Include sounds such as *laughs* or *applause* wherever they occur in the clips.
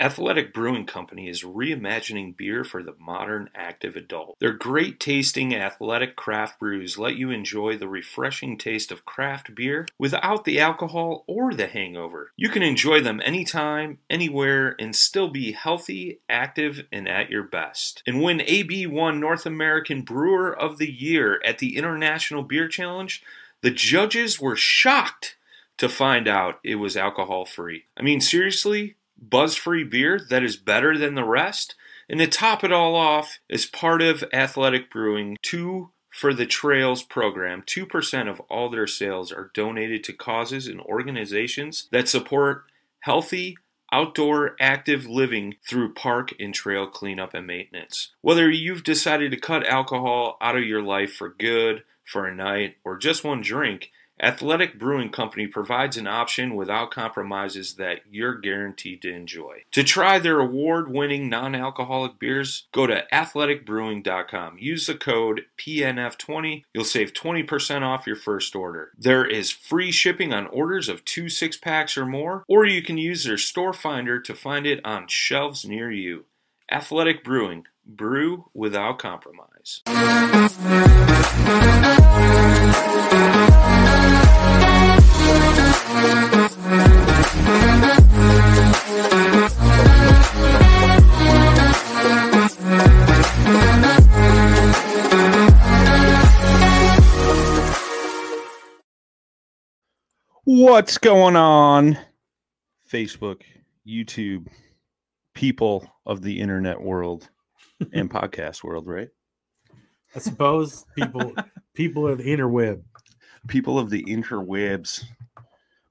Athletic Brewing Company is reimagining beer for the modern active adult. Their great tasting athletic craft brews let you enjoy the refreshing taste of craft beer without the alcohol or the hangover. You can enjoy them anytime, anywhere, and still be healthy, active, and at your best. And win AB1 North American Brewer of the Year at the International Beer Challenge, the judges were shocked to find out it was alcohol free. I mean, seriously? Buzz free beer that is better than the rest. And to top it all off, as part of Athletic Brewing, two for the Trails program, 2% of all their sales are donated to causes and organizations that support healthy, outdoor active living through park and trail cleanup and maintenance. Whether you've decided to cut alcohol out of your life for good, for a night, or just one drink, Athletic Brewing Company provides an option without compromises that you're guaranteed to enjoy. To try their award winning non alcoholic beers, go to athleticbrewing.com. Use the code PNF20. You'll save 20% off your first order. There is free shipping on orders of two six packs or more, or you can use their store finder to find it on shelves near you. Athletic Brewing, brew without compromise. What's going on? Facebook, YouTube, people of the internet world and *laughs* podcast world, right? I suppose people *laughs* people of the interweb. People of the interwebs.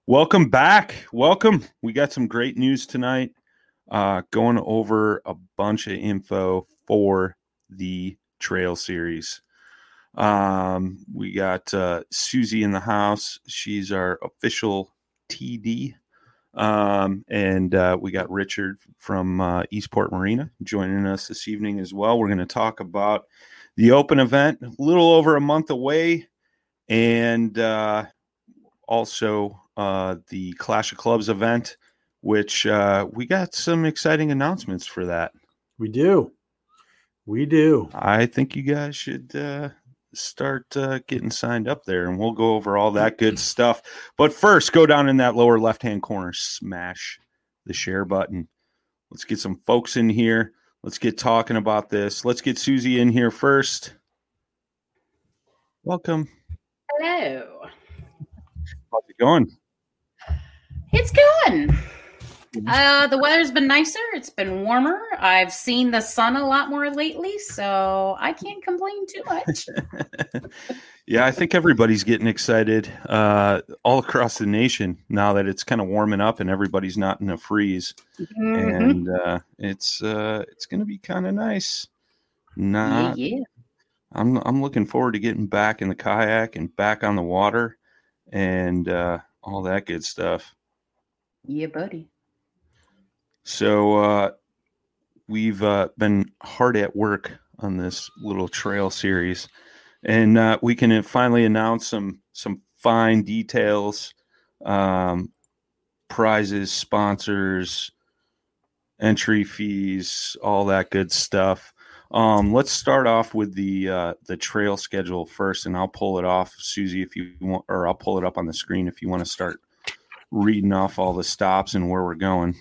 Welcome back. Welcome. We got some great news tonight. Uh, going over a bunch of info for the trail series. Um, we got uh, Susie in the house. She's our official TD. Um, and uh, we got Richard from uh, Eastport Marina joining us this evening as well. We're going to talk about the open event, a little over a month away, and uh, also uh, the Clash of Clubs event, which uh, we got some exciting announcements for that. We do. We do. I think you guys should uh, start uh, getting signed up there and we'll go over all that good *clears throat* stuff. But first, go down in that lower left hand corner, smash the share button. Let's get some folks in here. Let's get talking about this. Let's get Susie in here first. Welcome. Hello. How's it going? It's good. Uh, the weather's been nicer. It's been warmer. I've seen the sun a lot more lately, so I can't complain too much. *laughs* yeah, I think everybody's getting excited uh, all across the nation now that it's kind of warming up and everybody's not in a freeze, mm-hmm. and uh, it's uh, it's going to be kind of nice. Not yeah, yeah. I'm I'm looking forward to getting back in the kayak and back on the water and uh, all that good stuff. Yeah, buddy. So uh, we've uh, been hard at work on this little trail series, and uh, we can finally announce some some fine details, um, prizes, sponsors, entry fees, all that good stuff. Um, let's start off with the uh, the trail schedule first, and I'll pull it off, Susie, if you want, or I'll pull it up on the screen if you want to start reading off all the stops and where we're going.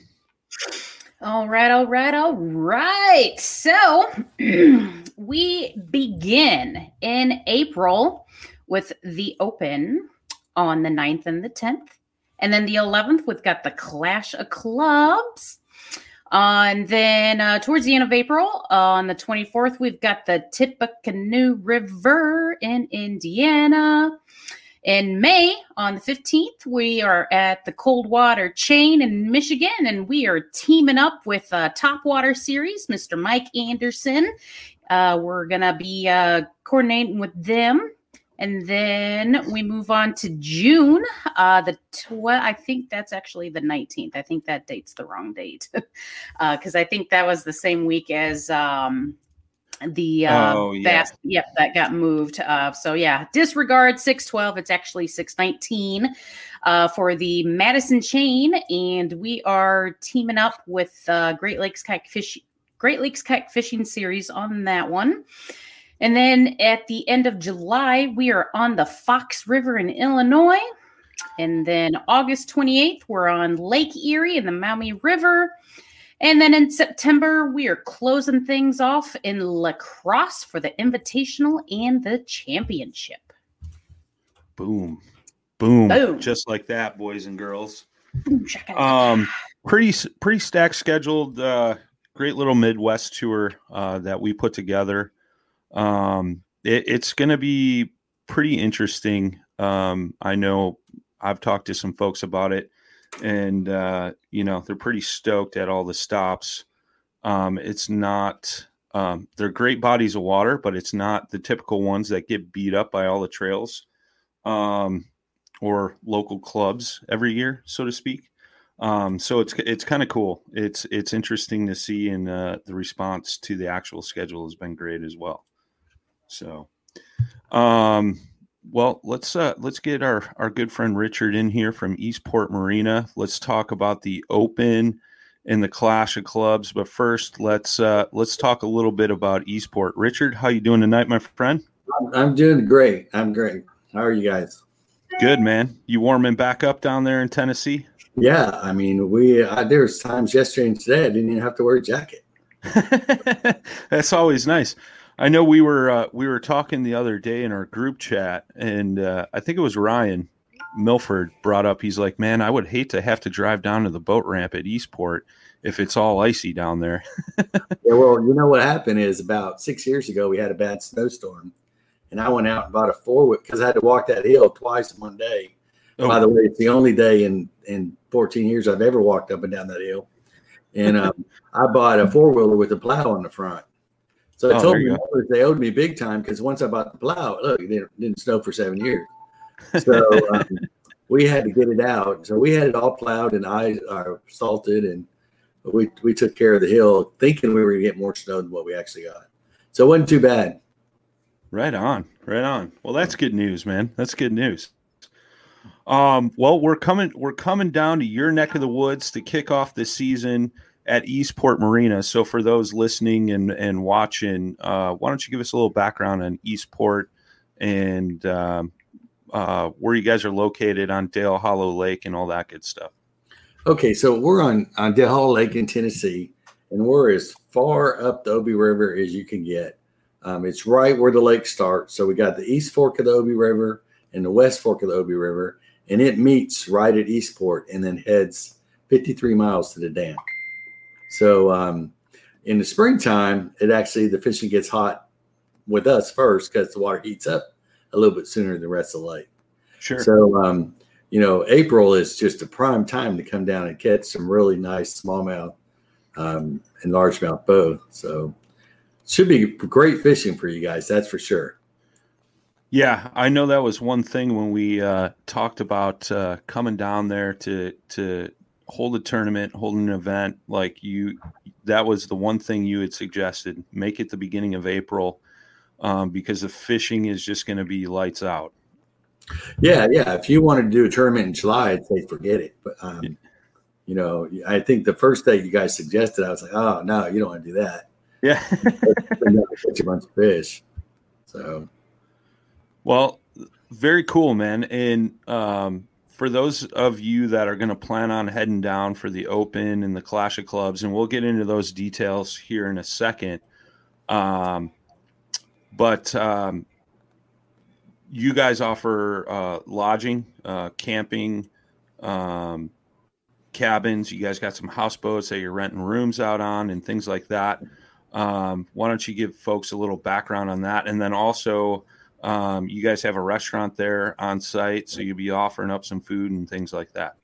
All right, all right, all right. So *clears throat* we begin in April with the Open on the 9th and the 10th. And then the 11th, we've got the Clash of Clubs. Uh, and then uh, towards the end of April, uh, on the 24th, we've got the Tippecanoe River in Indiana. In May, on the 15th, we are at the Coldwater Chain in Michigan, and we are teaming up with uh, Top Water Series, Mr. Mike Anderson. Uh, we're going to be uh, coordinating with them. And then we move on to June. Uh, the tw- I think that's actually the 19th. I think that date's the wrong date because *laughs* uh, I think that was the same week as um, the uh, Oh, yeah. fast. Yep, that got moved. Uh, so yeah, disregard 612. It's actually 619 uh, for the Madison chain, and we are teaming up with uh, Great Lakes Kayak Fish. Great Lakes Kayak Fishing Series on that one. And then at the end of July, we are on the Fox River in Illinois. And then August 28th, we're on Lake Erie in the Maumee River. And then in September, we are closing things off in La Crosse for the Invitational and the Championship. Boom, boom, Boom. just like that, boys and girls. Boom. Um, pretty pretty stacked scheduled. Uh, great little Midwest tour uh, that we put together. Um, it, it's going to be pretty interesting. Um, I know I've talked to some folks about it, and uh, you know they're pretty stoked at all the stops. Um, it's not um, they're great bodies of water, but it's not the typical ones that get beat up by all the trails um, or local clubs every year, so to speak. Um, so it's it's kind of cool. It's it's interesting to see, and uh, the response to the actual schedule has been great as well. So, um, well, let's uh, let's get our our good friend Richard in here from Eastport Marina. Let's talk about the Open and the Clash of Clubs. But first, let's uh, let's talk a little bit about Eastport. Richard, how you doing tonight, my friend? I'm- doing great. I'm great. How are you guys? Good, man. You warming back up down there in Tennessee? Yeah, I mean, we uh, there was times yesterday and today I didn't even have to wear a jacket. *laughs* That's always nice. I know we were uh, we were talking the other day in our group chat, and uh, I think it was Ryan Milford brought up. He's like, "Man, I would hate to have to drive down to the boat ramp at Eastport if it's all icy down there." *laughs* Yeah, well, you know what happened is about six years ago we had a bad snowstorm, and I went out and bought a four wheel because I had to walk that hill twice in one day. Oh. By the way, it's the only day in in 14 years I've ever walked up and down that hill, and um, I bought a four wheeler with a plow on the front. So I Oh, told you they owed me big time because once I bought the plow, look, it didn't, snow for seven years. So *laughs* um, we had to get it out. So we had it all plowed and I uh, salted, and we we took care of the hill, thinking we were going to get more snow than what we actually got. So it wasn't too bad. Right on, right on. Well, that's good news, man. That's good news. Um, well, we're coming we're coming down to your neck of the woods to kick off the season at Eastport Marina. So for those listening and and watching, uh, why don't you give us a little background on Eastport and um, uh, where you guys are located on Dale Hollow Lake and all that good stuff. Okay, so we're on on Dale Hollow Lake in Tennessee, and we're as far up the Obey River as you can get. Um, it's right where the lake starts. So we got the East Fork of the Obey River and the West Fork of the Obey River, and it meets right at Eastport and then heads 53 miles to the dam. So um, in the springtime, it actually the fishing gets hot with us first because the water heats up a little bit sooner than the rest of the lake. Sure. So, um, you know, April is just a prime time to come down and catch some really nice smallmouth um, and largemouth both. So, should be great fishing for you guys. That's for sure. Yeah, I know that was one thing when we uh, talked about uh, coming down there to to hold a tournament, hold an event. Like you, that was the one thing you had suggested. Make it the beginning of April um, because the fishing is just going to be lights out. Yeah, yeah. If you wanted to do a tournament in July, I'd say forget it. But um, you know, I think the first day you guys suggested, I was like, oh no, you don't want to do that. Yeah, *laughs* catch a bunch of fish. So, well, very cool, man. And um, for those of you that are going to plan on heading down for the Open and the Clash of Clubs, and we'll get into those details here in a second. Um, but um, you guys offer uh, lodging, uh, camping, um, cabins. You guys got some houseboats that you're renting rooms out on, and things like that. Um, why don't you give folks a little background on that, and then also. Um, you guys have a restaurant there on site, so you'll be offering up some food and things like that.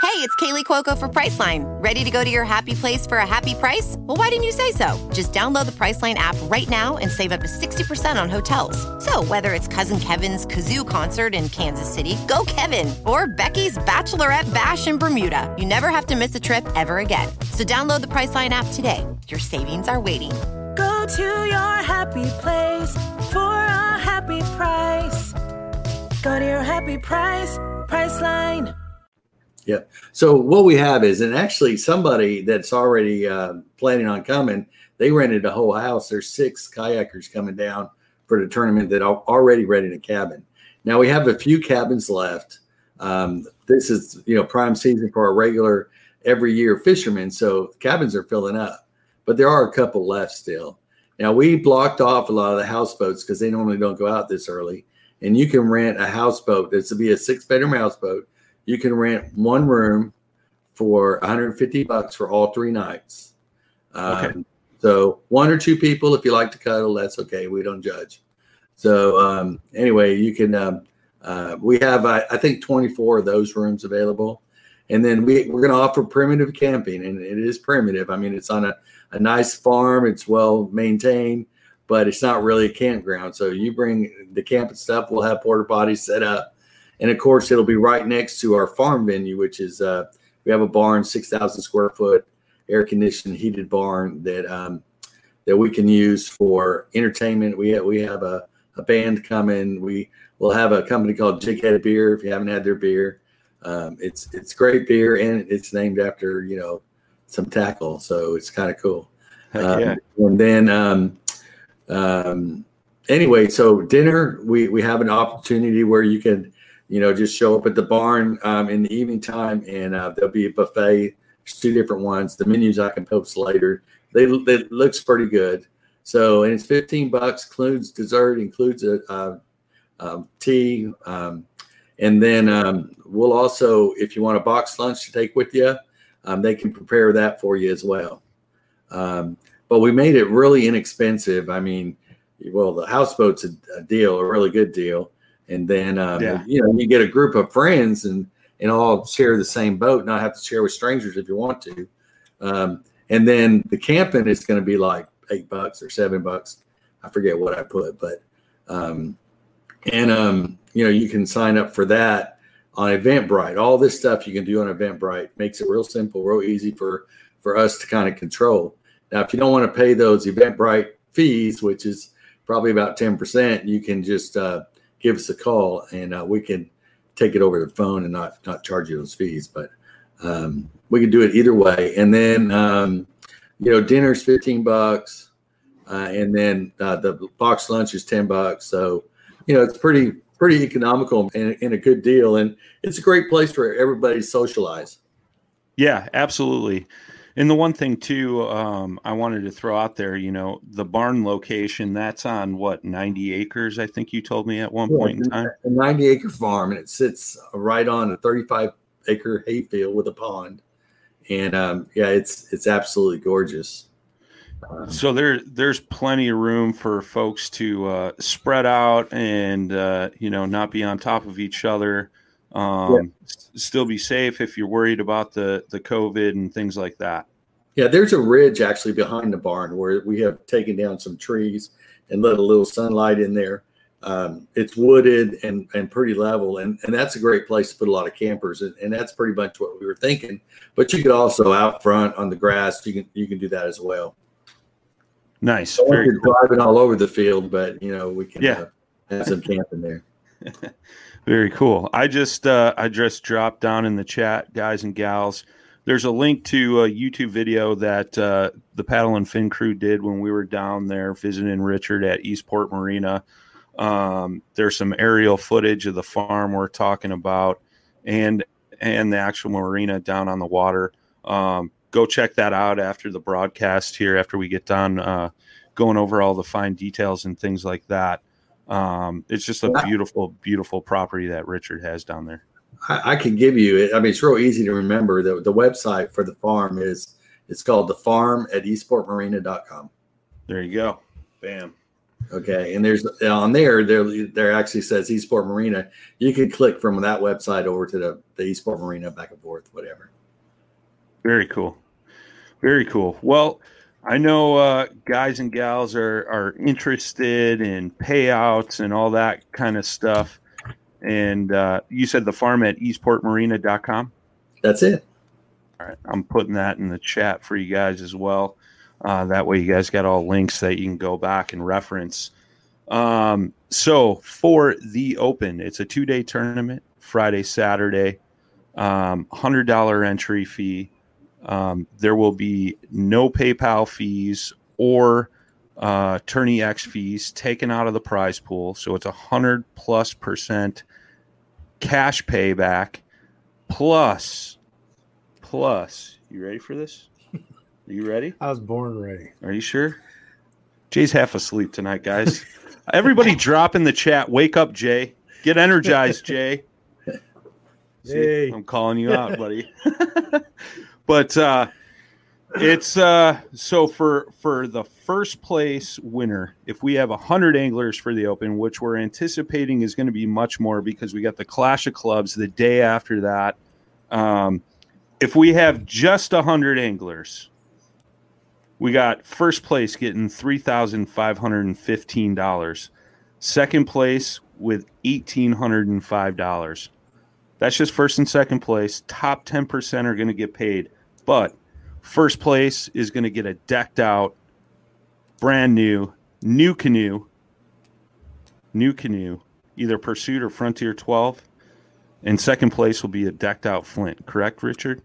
Hey, it's Kaley Cuoco for Priceline. Ready to go to your happy place for a happy price? Well, why didn't you say so? Just download the Priceline app right now and save up to 60% on hotels. So, whether it's Cousin Kevin's Kazoo concert in Kansas City, go Kevin, or Becky's Bachelorette Bash in Bermuda, you never have to miss a trip ever again. So, download the Priceline app today. Your savings are waiting. Go to your happy place for a happy price. Go to your happy price, Priceline. Yeah. So what we have is, and actually somebody that's already uh, planning on coming, they rented a whole house. There's six kayakers coming down for the tournament that are already renting a cabin. Now we have a few cabins left. Um, this is you know prime season for our regular every year fishermen, so cabins are filling up, but there are a couple left still. Now we blocked off a lot of the houseboats because they normally don't go out this early, and you can rent a houseboat. This will be a six bedroom houseboat you can rent one room for 150 bucks for all three nights. Um, okay. So one or two people, if you like to cuddle, that's okay. We don't judge. So um, anyway, you can. Um, uh, we have I, I, think 24 of those rooms available, and then we we're going to offer primitive camping, and it is primitive. I mean, it's on a, a nice farm. It's well maintained, but it's not really a campground. So you bring the camping stuff. We'll have porta potties set up and of course it'll be right next to our farm venue, which is uh, we have a barn, six thousand square foot, air conditioned, heated barn that um, that we can use for entertainment. We have, we have a, a band coming. We will have a company called Jighead Beer. If you haven't had their beer, um, it's it's great beer and it's named after you know some tackle, so it's kind of cool. Um, yeah. And then um, um, anyway, so dinner we we have an opportunity where you can you know, just show up at the barn um, in the evening time, and uh, there'll be a buffet. There's two different ones. The menus I can post later. They it looks pretty good. So, and it's 15 bucks, includes dessert, includes a uh, um, tea, um, and then um, we'll also, if you want a box lunch to take with you, um, they can prepare that for you as well. Um, but we made it really inexpensive. I mean, well, the houseboat's a, a deal, a really good deal and then um, yeah. you know you get a group of friends and and all share the same boat, not have to share with strangers if you want to. Um, and then the camping is going to be like eight bucks or seven bucks. I forget what I put, but um, and um, you know you can sign up for that on Eventbrite. All this stuff you can do on Eventbrite makes it real simple, real easy for for us to kind of control. Now, if you don't want to pay those Eventbrite fees, which is probably about ten percent, you can just uh, give us a call and uh, we can take it over the phone and not not charge you those fees. But um, we can do it either way. And then um, you know, dinner's fifteen bucks, uh, and then uh, the box lunch is ten bucks. So you know, it's pretty pretty economical and, and a good deal. And it's a great place for everybody to socialize. Yeah, absolutely. And the one thing too, um, I wanted to throw out there, you know, the barn location that's on what ninety acres. I think you told me at one yeah, point in time. A ninety acre farm, and it sits right on a thirty five acre hayfield with a pond. And um, yeah, it's it's absolutely gorgeous. So there there's plenty of room for folks to uh, spread out and uh, you know not be on top of each other um, yeah. still be safe if you're worried about the the COVID and things like that. Yeah, there's a ridge actually behind the barn where we have taken down some trees and let a little sunlight in there. Um, it's wooded and, and pretty level, and, and that's a great place to put a lot of campers, and, and that's pretty much what we were thinking. But you could also out front on the grass, you can you can do that as well. Nice. So Very cool. driving all over the field, but you know we can Yeah. uh, have some camping there. *laughs* Very cool. I just uh, I just dropped down in the chat, guys and gals. There's a link to a YouTube video that uh, the paddle and fin crew did when we were down there visiting Richard at Eastport Marina. Um, there's some aerial footage of the farm we're talking about, and and the actual marina down on the water. Um, go check that out after the broadcast here. After we get done uh, going over all the fine details and things like that. Um, it's just a beautiful, beautiful property that Richard has down there. I, I can give you it. I mean, it's real easy to remember. The, the website for the farm is it's called the farm at eastportmarina.com. There you go. Bam. Okay. And there's on there, there, there actually says Eastport Marina. You can click from that website over to the, the Eastport Marina back and forth, whatever. Very cool. Very cool. Well, I know uh, guys and gals are, are interested in payouts and all that kind of stuff. And uh, you said the farm at eastportmarina.com. That's it. All right. I'm putting that in the chat for you guys as well. Uh, that way, you guys got all links that you can go back and reference. Um, so, for the Open, it's a two day tournament, Friday, Saturday, um, $100 entry fee. Um, there will be no PayPal fees or uh, Tourney X fees taken out of the prize pool. So, it's a 100 plus percent cash payback plus, plus, you ready for this? Are you ready? *laughs* I was born ready. Are you sure? Jay's half asleep tonight, guys. *laughs* Everybody drop in the chat. Wake up, Jay. Get energized, Jay. See, Yay. I'm calling you out, buddy. *laughs* but uh it's uh so for for the first place winner, if we have hundred anglers for the open, which we're anticipating is going to be much more because we got the Clash of Clubs the day after that. Um if we have just hundred anglers, we got first place getting three thousand five hundred and fifteen dollars. Second place with eighteen hundred and five dollars. That's just first and second place. Top ten percent are going to get paid, but first place is going to get a decked out, brand new, NuCanoe, new canoe, either Pursuit or Frontier twelve, and second place will be a decked out Flint. Correct, Richard?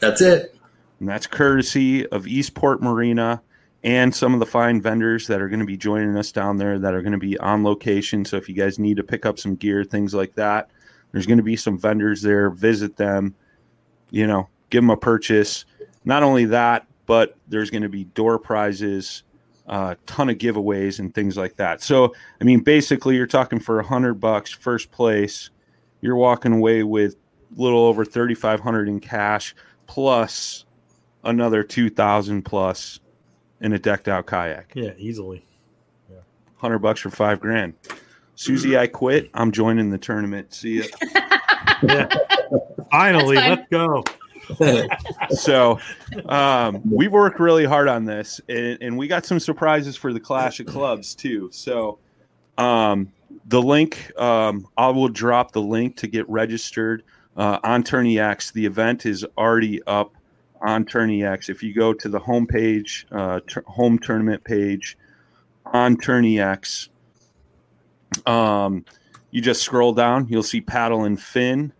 That's it. And that's courtesy of Eastport Marina and some of the fine vendors that are going to be joining us down there that are going to be on location. So if you guys need to pick up some gear, things like that, there's going to be some vendors there. Visit them, you know, give them a purchase. Not only that, but there's going to be door prizes, a uh, ton of giveaways and things like that. So, I mean, basically, you're talking for a hundred bucks first place. You're walking away with a little over 3,500 in cash plus another 2000 plus in a decked out kayak. Yeah, easily. Yeah, 100 bucks for 5 grand. Susie, I quit. I'm joining the tournament. See ya. *laughs* Yeah. Finally, let's go. So um, we worked really hard on this and, and we got some surprises for the clash of clubs too. So um, the link um, i will drop the link to get registered uh, on tourney x. The event is already up on tourney x. If you go to the home page uh, tur- home tournament page on tourney x um, you just scroll down you'll see paddle and fin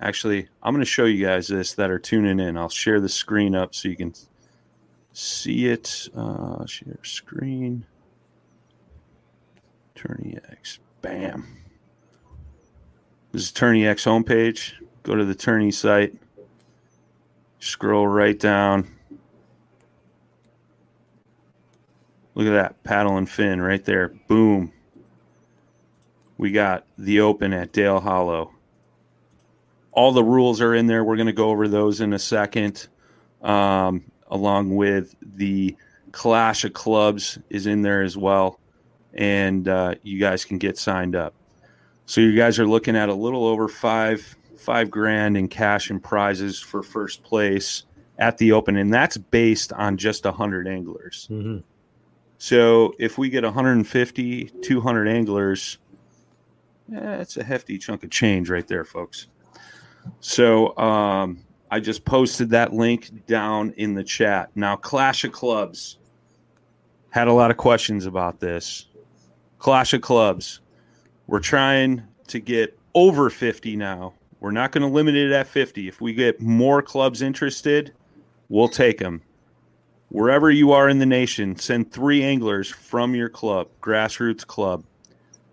Actually, I'm going to show you guys this that are tuning in. I'll share the screen up so you can see it. Uh, share screen. Tourney X. Bam. This is Tourney X homepage. Go to the Tourney site. Scroll right down. Look at that paddle and fin right there. Boom. We got the open at Dale Hollow all the rules are in there. We're going to go over those in a second, um, along with the Clash of Clubs is in there as well, and uh, you guys can get signed up. So you guys are looking at a little over five five grand in cash and prizes for first place, at the open, and that's based on just 100 anglers. hmm So if we get 150, 200 anglers, yeah, it's a hefty chunk of change right there, folks. So um, I just posted that link down in the chat. Now, Clash of Clubs had a lot of questions about this. Clash of Clubs, we're trying to get over 50 now. We're not going to limit it at 50. If we get more clubs interested, we'll take them. Wherever you are in the nation, send three anglers from your club, grassroots club,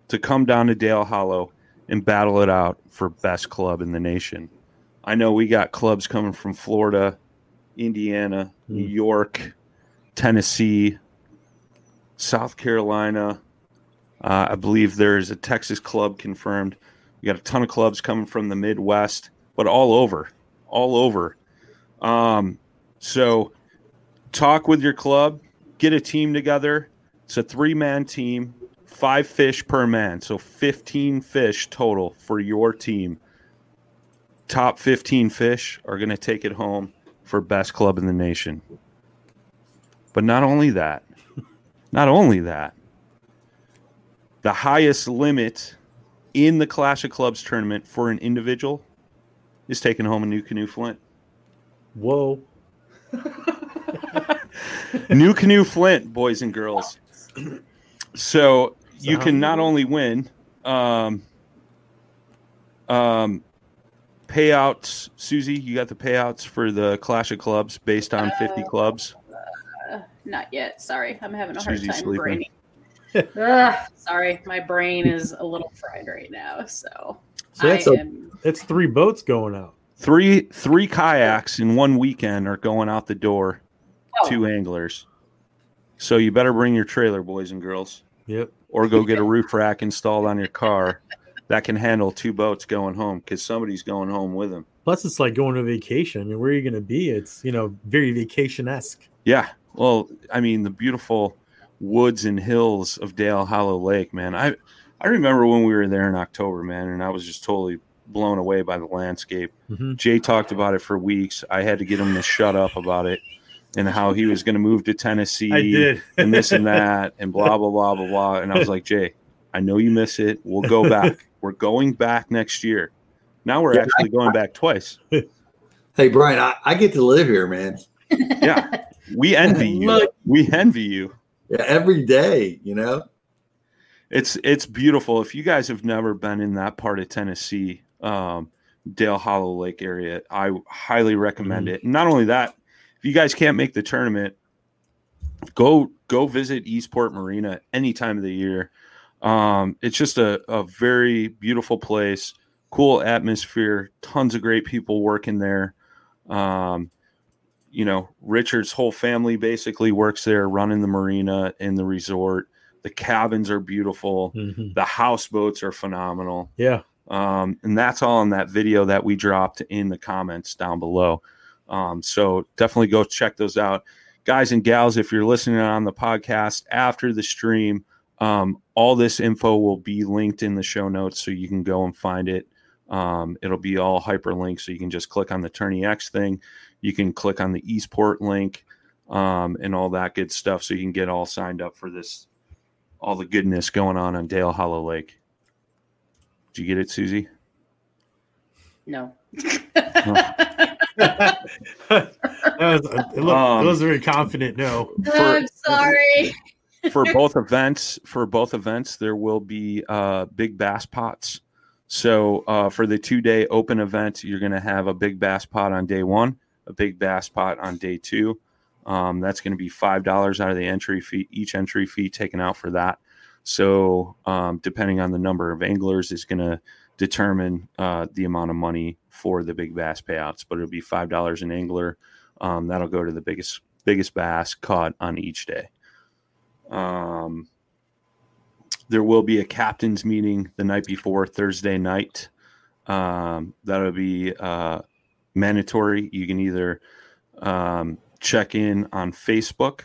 to come down to Dale Hollow and battle it out for best club in the nation. I know we got clubs coming from Florida, Indiana, New York, Tennessee, South Carolina. Uh, I believe there's a Texas club confirmed. We got a ton of clubs coming from the Midwest, but all over, all over. Um, so talk with your club, get a team together. It's a three man team, five fish per man. So 15 fish total for your team. Top 15 fish are going to take it home for best club in the nation. But not only that, *laughs* not only that, the highest limit in the Clash of Clubs tournament for an individual is taking home a NuCanoe Flint. Whoa. *laughs* NuCanoe Flint, boys and girls. So you can not only win um, um, payouts, Susie. You got the payouts for the Clash of Clubs based on fifty clubs. Uh, not yet. Sorry, I'm having a hard Susie's time sleeping. *laughs* Ugh, sorry, my brain is a little fried right now. So, So that's I a- am. That's three boats going out. Three three kayaks in one weekend are going out the door. Oh. Two anglers. So you better bring your trailer, boys and girls. Yep. or go get a roof rack installed on your car that can handle two boats going home because somebody's going home with them. Plus, it's like going to vacation. I mean, where are you going to be? It's you know very vacation esque. Yeah. Well, I mean, the beautiful woods and hills of Dale Hollow Lake, man. I I remember when we were there in October, man, and I was just totally blown away by the landscape. Mhm. Jay talked about it for weeks. I had to get him to shut up about it and how he was going to move to Tennessee I did. and this and *laughs* that and blah blah blah blah blah. And I was like, Jay, I know you miss it. We'll go *laughs* back. We're going back next year. Now we're Yeah, actually going back twice. *laughs* Hey, Brian, I, I get to live here, man. Yeah. We envy you. We envy you. Yeah, every day, you know. It's it's beautiful. If you guys have never been in that part of Tennessee, um, Dale Hollow Lake area, I highly recommend it. Not only that, if you guys can't make the tournament, go go visit Eastport Marina any time of the year. Um, it's just a, a very beautiful place, cool atmosphere, tons of great people working there. Um, you know, Richard's whole family basically works there, running the marina and the resort. The cabins are beautiful. Mhm. The houseboats are phenomenal. Yeah. Um, and that's all in that video that we dropped in the comments down below. Um, so definitely go check those out. Guys and gals, if you're listening on the podcast after the stream, um, all this info will be linked in the show notes so you can go and find it. Um, it'll be all hyperlinked, so you can just click on the Tourney X thing. You can click on the Eastport link um, and all that good stuff so you can get all signed up for this, all the goodness going on on Dale Hollow Lake. Did you get it, Susie? No. *laughs* That was, it, looked, Um, it was very confident. No. I'm sorry. for *laughs* both events for both events there will be uh, big bass pots so uh, for the two day open event you're going to have a big bass pot on day one a big bass pot on day two um, that's going to be five dollars out of the entry fee each entry fee taken out for that so um, depending on the number of anglers is going to determine uh, the amount of money for the big bass payouts but it'll be five dollars an angler um, that'll go to the biggest biggest bass caught on each day um, there will be a captain's meeting the night before Thursday night. Um, that'll be uh, mandatory. You can either um, check in on Facebook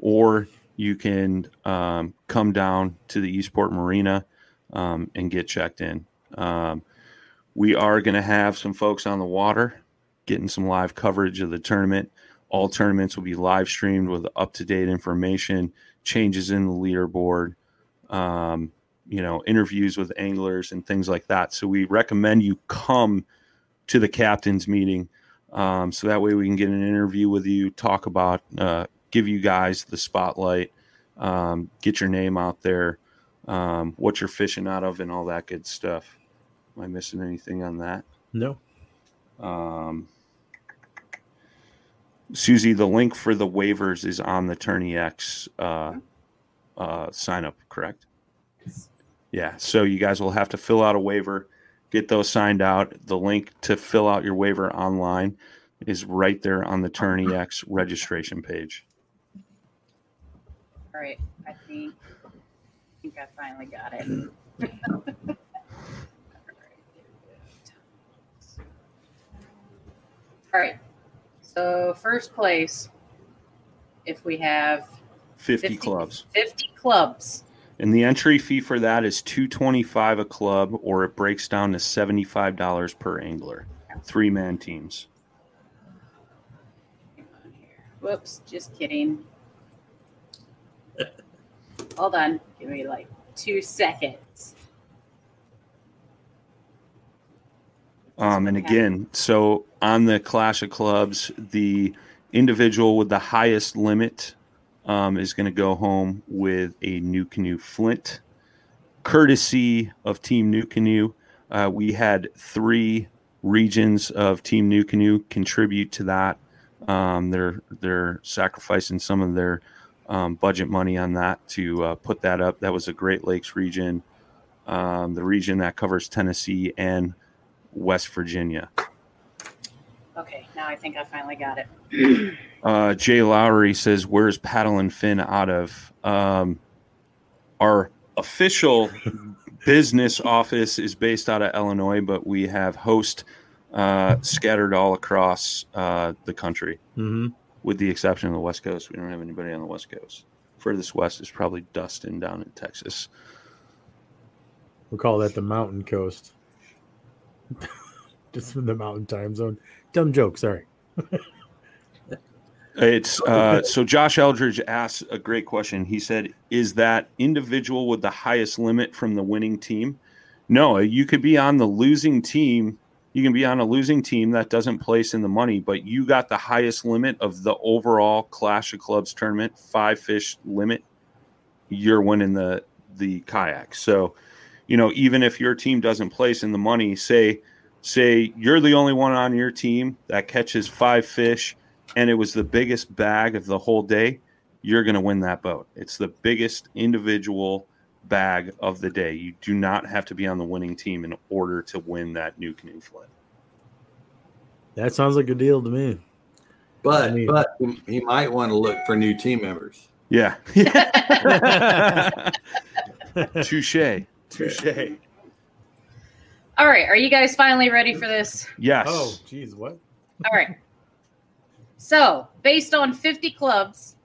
or you can um, come down to the Eastport Marina um, and get checked in. Um, we are going to have some folks on the water getting some live coverage of the tournament. All tournaments will be live streamed with up to date information, changes in the leaderboard, um, you know, interviews with anglers and things like that. So we recommend you come to the captain's meeting. Um, so that way we can get an interview with you, talk about, uh, give you guys the spotlight, um, get your name out there, um, what you're fishing out of, and all that good stuff. Am I missing anything on that? No. Um, Susie, the link for the waivers is on the Tourney X uh, uh, sign up, correct? Yes. Yeah. So you guys will have to fill out a waiver, get those signed out. The link to fill out your waiver online is right there on the Tourney X registration page. All right. I think I think I finally got it. *laughs* All right. So first place, if we have 50, 50 clubs. 50 clubs. And the entry fee for that is 225 a club or it breaks down to $75 per angler. Three man teams. Whoops, just kidding. *laughs* Hold on. Give me like two seconds. Um, and again, so on the Clash of Clubs, the individual with the highest limit um, is going to go home with a NuCanoe Flint, courtesy of Team NuCanoe. Uh, we had three regions of Team NuCanoe contribute to that. Um, they're they're sacrificing some of their um, budget money on that to uh, put that up. That was a Great Lakes region, um, the region that covers Tennessee and West Virginia. Okay, now I think I finally got it. *clears throat* Uh, Jay Lowry says, "Where's Paddle and Fin out of?" Um, our official business office is based out of Illinois, but we have host uh, scattered all across uh, the country, Mm-hmm. with the exception of the West Coast. We don't have anybody on the West Coast. Furthest west is probably Dustin down in Texas. We'll call that the mountain coast. *laughs* Just from the mountain time zone. Dumb joke, sorry. *laughs* It's uh, so Josh Eldridge asked a great question. He said, "Is that individual with the highest limit from the winning team?" No, you could be on the losing team. You can be on a losing team that doesn't place in the money, but you got the highest limit of the overall Clash of Clubs tournament, five fish limit. You're winning the the kayak. So, you know, even if your team doesn't place in the money, say say you're the only one on your team that catches five fish and it was the biggest bag of the whole day, you're going to win that boat. It's the biggest individual bag of the day. You do not have to be on the winning team in order to win that NuCanoe flip. That sounds like a deal to me. But I mean- but he- he might want to look for new team members. Yeah. *laughs* *laughs* Touche. Touche. All right, are you guys finally ready for this? Yes. Oh, geez, what? All right. So, based on 50 clubs,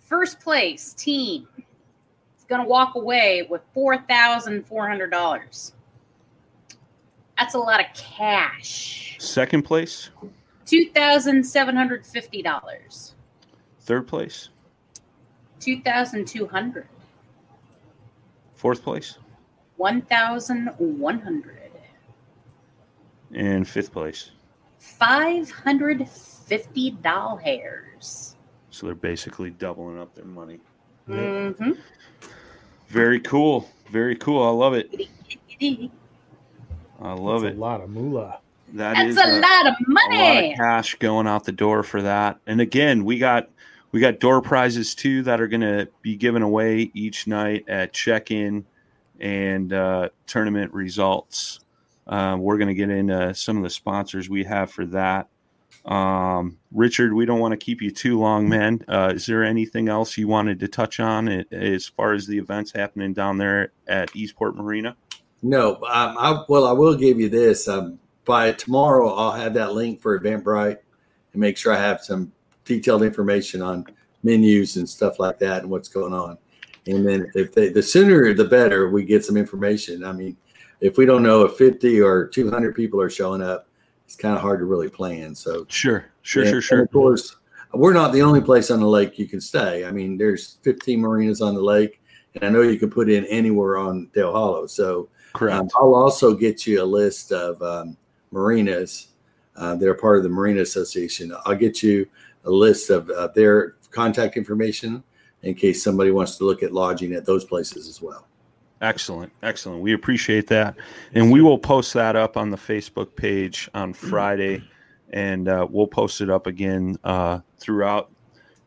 first place team is going to walk away with $4,400. That's a lot of cash. Second place, $2,750. third place, 2,200. fourth place, 1,100. In fifth place. $550. So they're basically doubling up their money. Mm-hmm. Very cool. Very cool. I love it. I love That's it. A lot of moolah. That That's is a lot of a lot of cash going out the door for that. And again, we got we got door prizes too that are going to be given away each night at check-in and uh, tournament results. Um, we're going to get into some of the sponsors we have for that. Um, Richard, we don't want to keep you too long, man. Uh, is there anything else you wanted to touch on as far as the events happening down there at Eastport Marina? No, um, I well, I will give you this. Um, by tomorrow, I'll have that link for Eventbrite and make sure I have some detailed information on menus and stuff like that and what's going on. And then, if they, the sooner the better, we get some information. I mean, if we don't know if fifty or two hundred people are showing up, it's kind of hard to really plan. So Sure, sure, and- sure, sure. of course, we're not the only place on the lake you can stay. I mean, there's 15 marinas on the lake, and I know you can put in anywhere on Dale Hollow. So Correct. um, I'll also get you a list of um, marinas uh, that are part of the Marina Association. I'll get you a list of uh, their contact information in case somebody wants to look at lodging at those places as well. Excellent, excellent. We appreciate that, and we will post that up on the Facebook page on Friday, and uh, we'll post it up again uh, throughout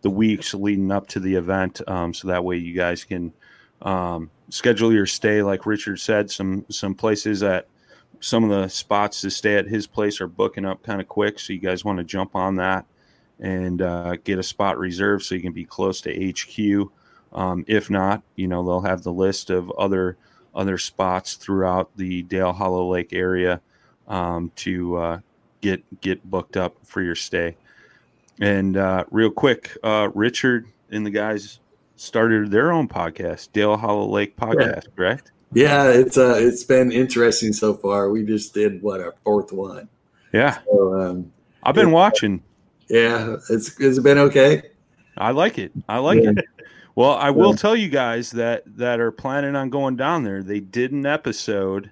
the weeks leading up to the event, um, so that way you guys can um, schedule your stay. Like Richard said, some some places that some of the spots to stay at his place are booking up kind of quick, so you guys want to jump on that and uh, get a spot reserved so you can be close to HQ. Um, if not, you know they'll have the list of other other spots throughout the Dale Hollow Lake area um, to uh, get get booked up for your stay. And uh, real quick, uh, Richard and the guys started their own podcast, Dale Hollow Lake Podcast, correct? Yeah, it's uh, it's been interesting so far. We just did what our fourth one. Yeah, So um, I've been watching. Yeah, it's it's been okay. I like it. I like Yeah. it. Well, I will Yeah. tell you guys that that are planning on going down there. They did an episode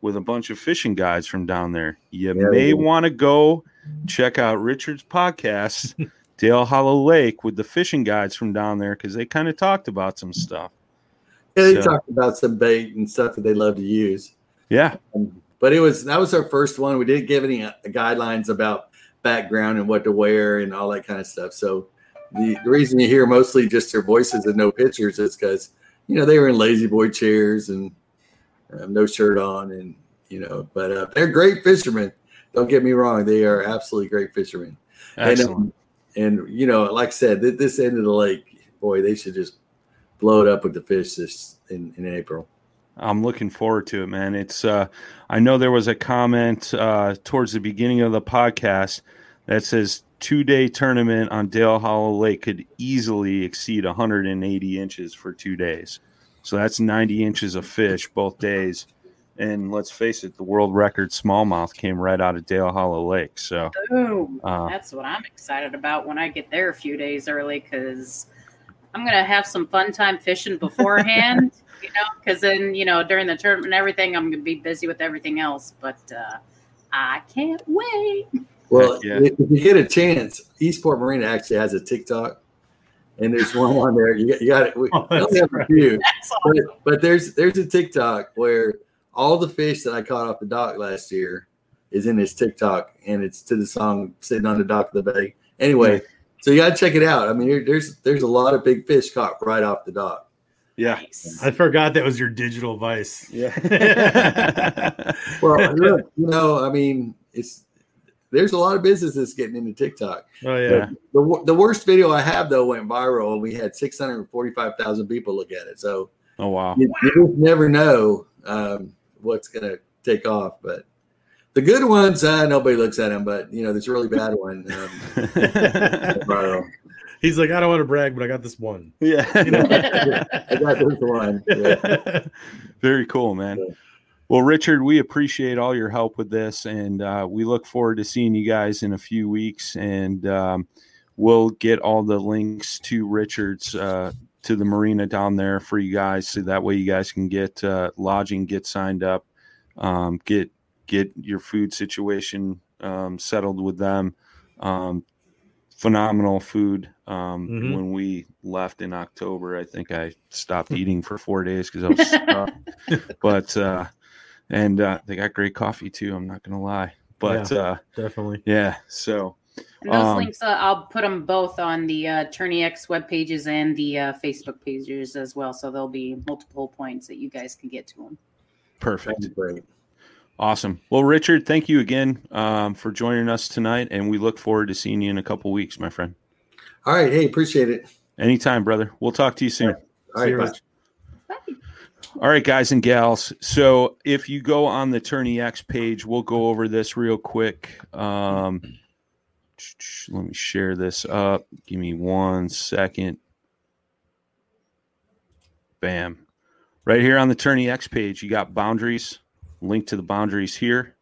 with a bunch of fishing guides from down there. You Yeah, may want to go check out Richard's podcast, *laughs* Dale Hollow Lake, with the fishing guides from down there because they kind of talked about some stuff. Yeah, they So- talked about some bait and stuff that they love to use. Yeah, Um, but it was that was our first one. We didn't give any uh, guidelines about background and what to wear and all that kind of stuff. So the, the reason you hear mostly just their voices and no pictures is because you know they were in lazy boy chairs and um, no shirt on and you know. But uh, they're great fishermen. Don't get me wrong; they are absolutely great fishermen. And, um, and you know, like I said, th- this end of the lake, boy, they should just blow it up with the fish this in, in April. I'm looking forward to it, man. It's uh I know there was a comment uh towards the beginning of the podcast that says two day tournament on Dale Hollow Lake could easily exceed 180 inches for two days. So that's 90 inches of fish both days. And let's face it, the world record smallmouth came right out of Dale Hollow Lake. So Boom. uh, That's what I'm excited about when I get there a few days early because I'm gonna have some fun time fishing beforehand. *laughs* you know, because then you know during the tournament and everything, I'm gonna be busy with everything else. But uh, I can't wait. Well, yeah. if you get a chance, Eastport Marina actually has a TikTok, and there's one on there. You got, you got it. We *laughs* Oh, that's only have a few, That's all. but, but there's there's a TikTok where all the fish that I caught off the dock last year is in this TikTok, and it's to the song "Sitting on the Dock of the Bay." Anyway, so you got to check it out. I mean, there, there's there's a lot of big fish caught right off the dock. yeah. Nice. I forgot that was your digital vice. Yeah. *laughs* Well, you know, I mean, it's there's a lot of businesses getting into TikTok. Oh yeah. Yeah. The, the worst video I have though went viral, and we had 645,000 people look at it. So oh wow. you, you just never know um, what's going to take off. But the good ones, uh, nobody looks at him, But you know, this really bad one um. *laughs* *laughs* He's like, I don't want to brag, but I got this one. yeah. *laughs* I got this one. Yeah. Very cool, man. Yeah. Well, Richard, we appreciate all your help with this, and uh, we look forward to seeing you guys in a few weeks. And um, we'll get all the links to Richard's uh, to the marina down there for you guys, so that way you guys can get uh, lodging, get signed up, um, get get your food situation um, settled with them. Um, phenomenal food. Um, Mhm. When we left in October, I think I stopped eating for four days because I was *laughs* stuck. but uh, and uh, they got great coffee too. I'm not gonna lie, but uh, Definitely. yeah. So And those Um, links, uh, I'll put them both on the uh, Tourney X web pages and the uh, Facebook pages as well. So there'll be multiple points that you guys can get to them. perfect, great. Awesome. Well, Richard, thank you again um, for joining us tonight, and we look forward to seeing you in a couple weeks, my friend. All right. Hey, appreciate it. Anytime, brother. We'll talk to you soon. All See right. Bye. All right, guys and gals. So if you go on the Tourney X page, we'll go over this real quick. Um, let me share this up. Give me one second. Bam. Right here on the Tourney X page, you got boundaries. Link to the boundaries here.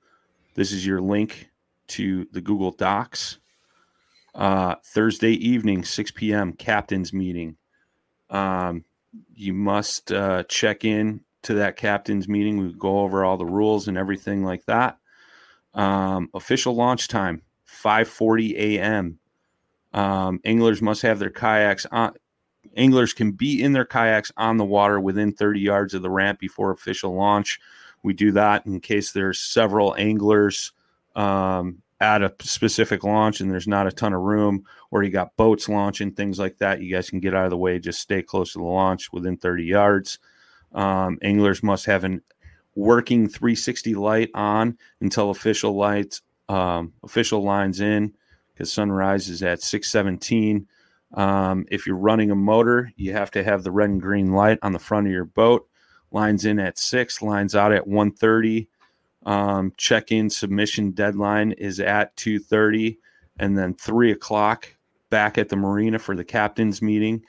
This is your link to the Google Docs. Uh, Thursday evening, 6 p.m., captain's meeting. Um, you must uh, check in to that captain's meeting. We go over all the rules and everything like that. Um, official launch time 5:40 a.m. Um, anglers must have their kayaks on. Anglers can be in their kayaks on the water within 30 yards of the ramp before official launch. We do that in case there's several anglers um, at a specific launch and there's not a ton of room, or you got boats launching, things like that. You guys can get out of the way. Just stay close to the launch within 30 yards. Um, anglers must have an working 360 light on until official lights um, official lines in because sunrise is at 617 um, if you're running a motor you have to have the red and green light on the front of your boat lines in at 6 lines out at 130 um, check-in submission deadline is at 2.30 and then 3 o'clock back at the marina for the captain's meeting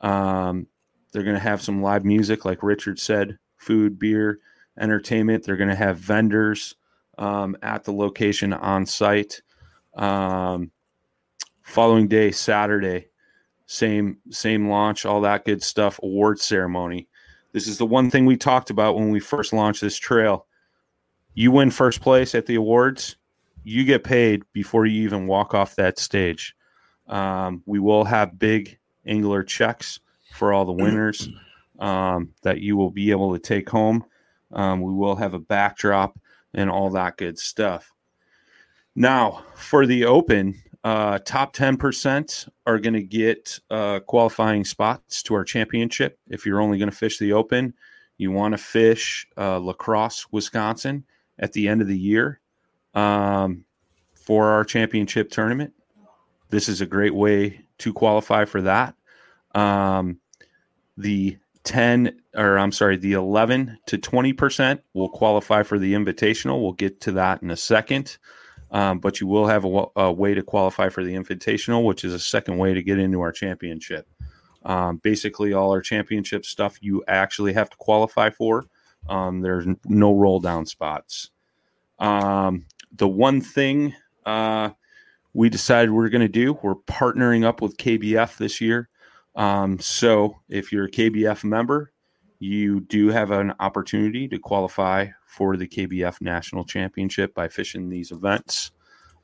um, they're going to have some live music like richard said food beer entertainment. They're going to have vendors um, at the location on site. Um, following day, Saturday, same same launch, all that good stuff. Award ceremony. This is the one thing we talked about when we first launched this trail. You win first place at the awards, you get paid before you even walk off that stage. Um, we will have big angler checks for all the winners *clears throat* um, that you will be able to take home. Um, we will have a backdrop and all that good stuff. Now, for the Open, uh, top 10% are going to get uh, qualifying spots to our championship. If you're only going to fish the Open, you want to fish uh, La Crosse, Wisconsin at the end of the year um, for our championship tournament. This is a great way to qualify for that. Um, the 10 or I'm sorry, the 11 to 20% will qualify for the invitational. We'll get to that in a second. Um, but you will have a, a, way to qualify for the invitational, which is a second way to get into our championship. Um, basically, all our championship stuff you actually have to qualify for. Um, there's no roll down spots. Um, the one thing uh, we decided we're going to do, we're partnering up with KBF this year. Um, so if you're a KBF member, you do have an opportunity to qualify for the KBF National Championship by fishing these events.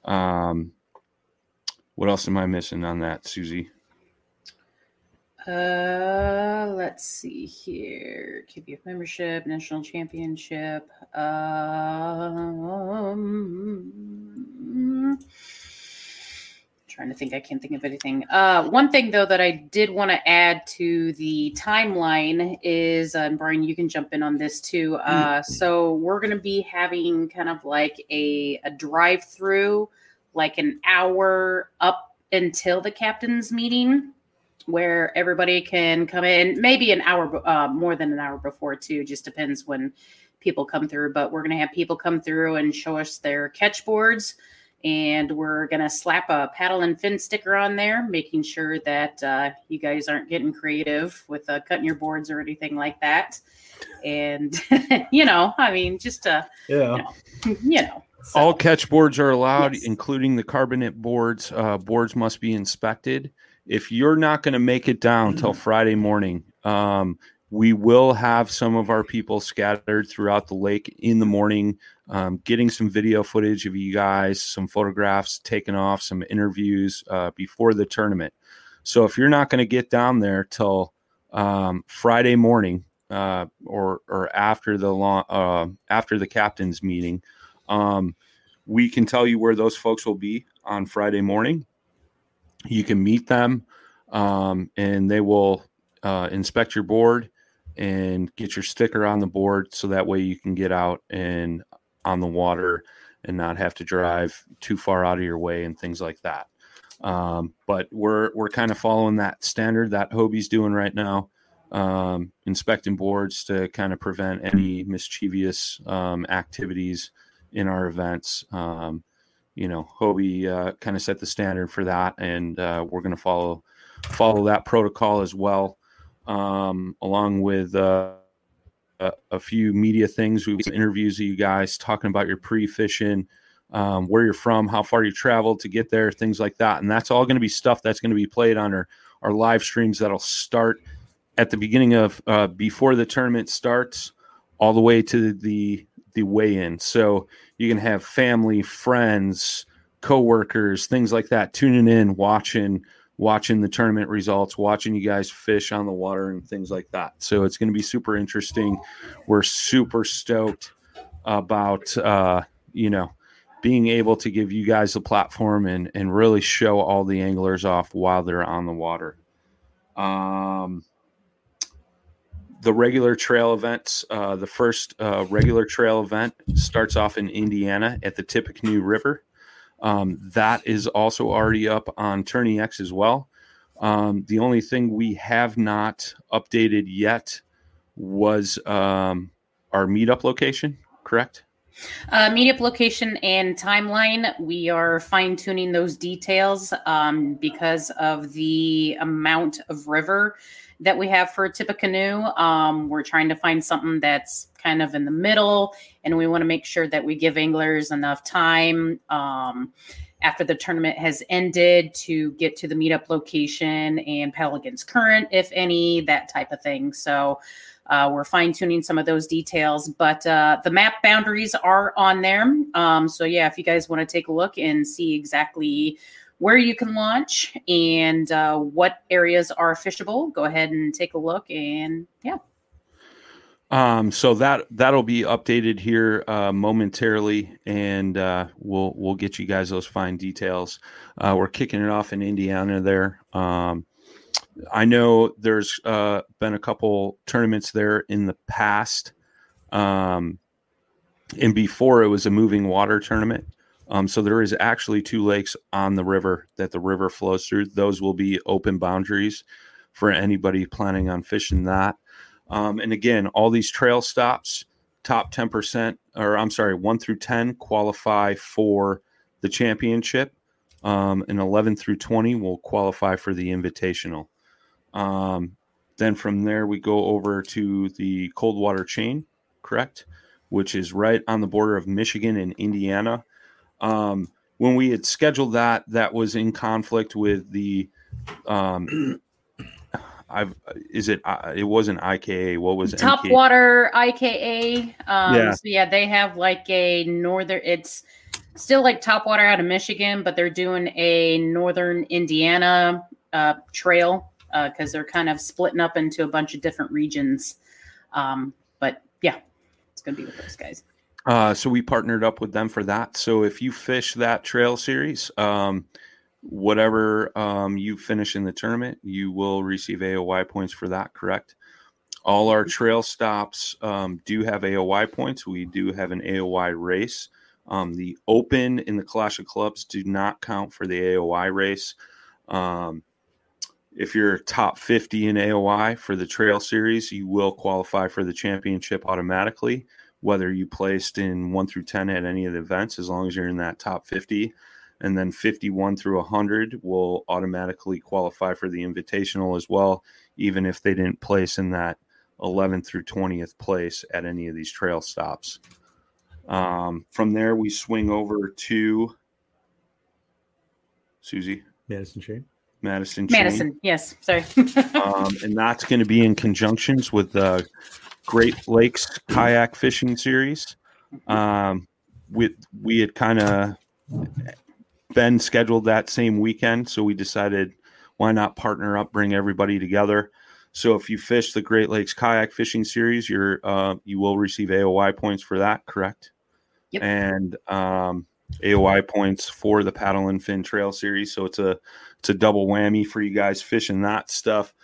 Um, what else am I missing on that, Susie? Uh, let's see here. KBF membership, national championship. Um, trying to think. I can't think of anything. Uh, one thing though that I did want to add to the timeline is, um, Brian, you can jump in on this too. Uh, so we're going to be having kind of like a, a drive through, like an hour up until the captain's meeting where everybody can come in maybe an hour uh, more than an hour before too just depends when people come through but we're going to have people come through and show us their catch boards and we're going to slap a paddle and fin sticker on there, making sure that uh, you guys aren't getting creative with uh, cutting your boards or anything like that. And, *laughs* you know, I mean, just uh, Yeah. you know, *laughs* you know so- All catch boards are allowed, Yes. including the carbonate boards. Uh, boards must be inspected. If you're not going to make it down till Friday morning, um, we will have some of our people scattered throughout the lake in the morning, um, getting some video footage of you guys, some photographs taken off, some interviews uh, before the tournament. So if you're not going to get down there till um, Friday morning uh, or or after the long, uh, after the captain's meeting, um, we can tell you where those folks will be on Friday morning. You can meet them, um, and they will uh, inspect your board and get your sticker on the board, so that way you can get out and on the water and not have to drive too far out of your way and things like that. Um, but we're we're kind of following that standard that Hobie's doing right now, um, inspecting boards to kind of prevent any mischievous um, activities in our events. Um, you know, Hobie uh, kind of set the standard for that, and uh, we're going to follow follow that protocol as well, um, along with uh, a, a few media things. We some interviews of you guys talking about your pre-fishing um, where you're from, how far you traveled to get there, things like that. And that's all going to be stuff that's going to be played on our, our live streams that'll start at the beginning of uh, before the tournament starts all the way to the the weigh in. So you can have family, friends, coworkers, things like that tuning in, watching watching the tournament results, watching you guys fish on the water and things like that. So it's going to be super interesting. We're super stoked about uh, you know being able to give you guys a platform and and really show all the anglers off while they're on the water. Um, the regular trail events, uh, the first uh, regular trail event starts off in Indiana at the Tippecanoe River. Um, that is also already up on Tourney X as well. Um, the only thing we have not updated yet was um, our meetup location, correct? Uh, meetup location and timeline. We are fine tuning those details um, because of the amount of river that we have for Tippecanoe. Um, we're trying to find something that's kind of in the middle, and we want to make sure that we give anglers enough time um, after the tournament has ended to get to the meetup location and against current, if any, that type of thing. So. Uh, we're fine tuning some of those details, but uh, the map boundaries are on there. Um, so, yeah, if you guys want to take a look and see exactly where you can launch and uh, what areas are fishable. Go ahead and take a look, and yeah. Um, so that that'll be updated here uh, momentarily, and uh, we'll we'll get you guys those fine details. Uh, we're kicking it off in Indiana there. Um, I know there's uh, been a couple tournaments there in the past, um, and before it was a moving water tournament. Um, so there is actually two lakes on the river that the river flows through. Those will be open boundaries for anybody planning on fishing that. Um, and again, all these trail stops, top 10%, or I'm sorry, 1 through 10 qualify for the championship. Um, and 11 through 20 will qualify for the invitational. Um, then from there, we go over to the Coldwater chain, correct? Which is right on the border of Michigan and Indiana. Um, when we had scheduled that, that was in conflict with the. Um, *clears throat* I've is it? Uh, it wasn't IKA. What was it? Top MK? Water IKA? Um, Yeah. So yeah, they have like a northern. It's still like Top Water out of Michigan, but they're doing a northern Indiana uh, trail uh, because they're kind of splitting up into a bunch of different regions. Um, but yeah, it's gonna be with those guys. Uh, so we partnered up with them for that. So if you fish that trail series, um, whatever um, you finish in the tournament, you will receive AOY points for that. Correct. All our trail stops um, do have AOY points. We do have an AOY race. Um, the Open in the Clash of Clubs do not count for the AOY race. Um, if you're top 50 in AOY for the trail series, you will qualify for the championship automatically, whether you placed in 1 through 10 at any of the events, as long as you're in that top 50. And then 51 through 100 will automatically qualify for the invitational as well, even if they didn't place in that 11th through 20th place at any of these trail stops. Um, from there, we swing over to Susie Madison Chain. Madison. Chain. Madison, yes, sorry. *laughs* um, and that's going to be in conjunctions with the Great Lakes Kayak Fishing Series. Um, we we had kind of been scheduled that same weekend, so we decided why not partner up, bring everybody together. So if you fish the Great Lakes Kayak Fishing Series, you're uh, you will receive AOY points for that, correct? Yep. And um, AOY points for the Paddle and Fin Trail Series. So it's a it's a double whammy for you guys fishing that stuff.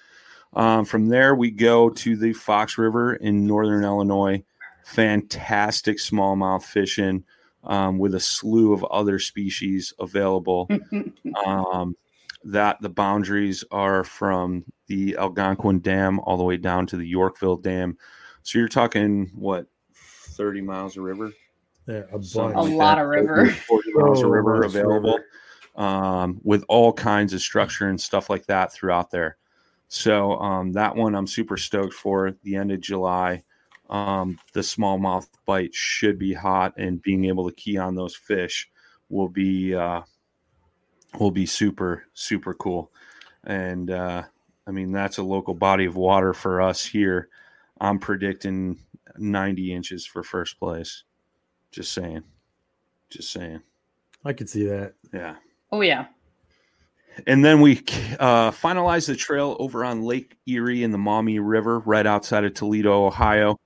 Um, from there, we go to the Fox River in northern Illinois. Fantastic smallmouth fishing um, with a slew of other species available. *laughs* um, that the boundaries are from the Algonquin Dam all the way down to the Yorkville Dam. So you're talking what, 30 miles of river? Yeah, a Something bunch. A lot of river. 40 miles of Oh, river available river. um, with all kinds of structure and stuff like that throughout there. So um, that one I'm super stoked for. The end of July, um, the smallmouth bite should be hot, and being able to key on those fish will be uh, will be super super cool. And uh, I mean that's a local body of water for us here. I'm predicting 90 inches for first place. Just saying. Just saying. I could see that. Yeah. Oh yeah. And then we uh, finalized the trail over on Lake Erie in the Maumee River, right outside of Toledo, Ohio.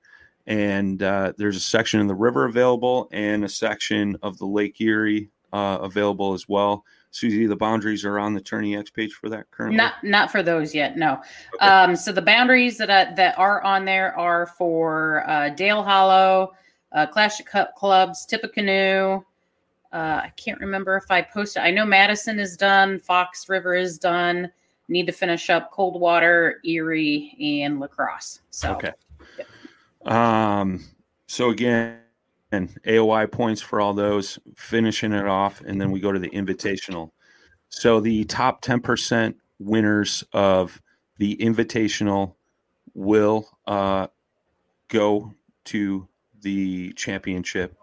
And uh, there's a section in the river available and a section of the Lake Erie uh, available as well. Susie, the boundaries are on the Tourney X page for that currently. Not not for those yet. No. Okay. Um, so the boundaries that I, that are on there are for uh, Dale Hollow, uh, Clash of Cup Clubs, Tippecanoe. Uh, I can't remember if I posted. I know Madison is done. Fox River is done. Need to finish up Coldwater, Erie, and La Crosse. So Okay. Um, so again, and AOY points for all those, finishing it off, and then we go to the invitational. So the top 10% winners of the invitational will uh, go to the championship,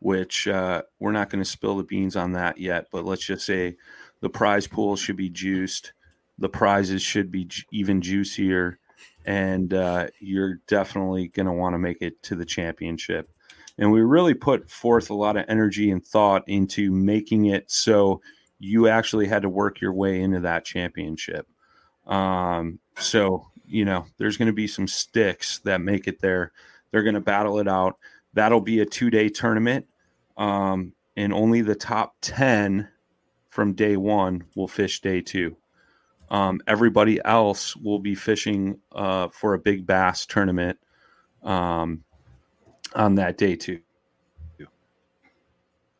which uh, we're not going to spill the beans on that yet, but let's just say the prize pool should be juiced. The prizes should be ju- even juicier and uh, you're definitely going to want to make it to the championship. And we really put forth a lot of energy and thought into making it so you actually had to work your way into that championship. Um, so, you know, there's going to be some sticks that make it there. They're going to battle it out. That'll be a two day tournament. Um, and only the top 10 from day one will fish day two. Um, everybody else will be fishing uh, for a big bass tournament um, on that day too.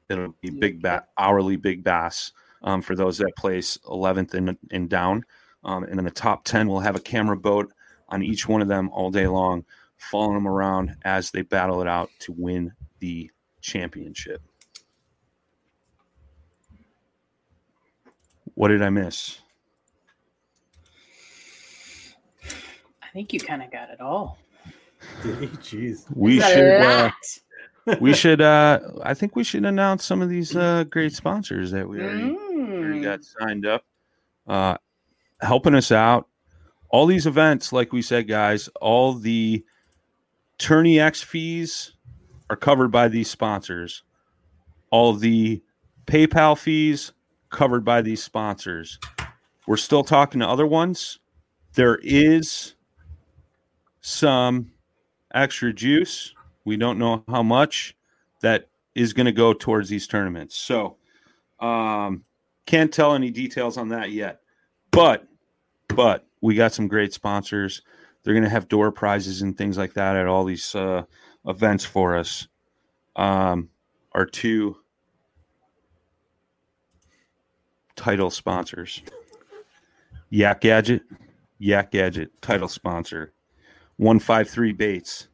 It'll be big bass, hourly big bass um, for those that place 11th and, and down. Um, and then the top 10 will have a camera boat on each one of them all day long, following them around as they battle it out to win the championship. What did I miss? I think you kind of got it all. *laughs* Jeez. We should uh, *laughs* we should uh I think we should announce some of these uh great sponsors that we already, already Mm. got signed up uh helping us out. All these events, like we said, guys, all the Tourney X fees are covered by these sponsors. All the PayPal fees covered by these sponsors. We're still talking to other ones. There is some extra juice. We don't know how much that is going to go towards these tournaments. So, um, can't tell any details on that yet. But, but we got some great sponsors. They're going to have door prizes and things like that at all these uh, events for us. Um, our two title sponsors Yak Gadget, Yak Gadget, title sponsor. 153 Baits,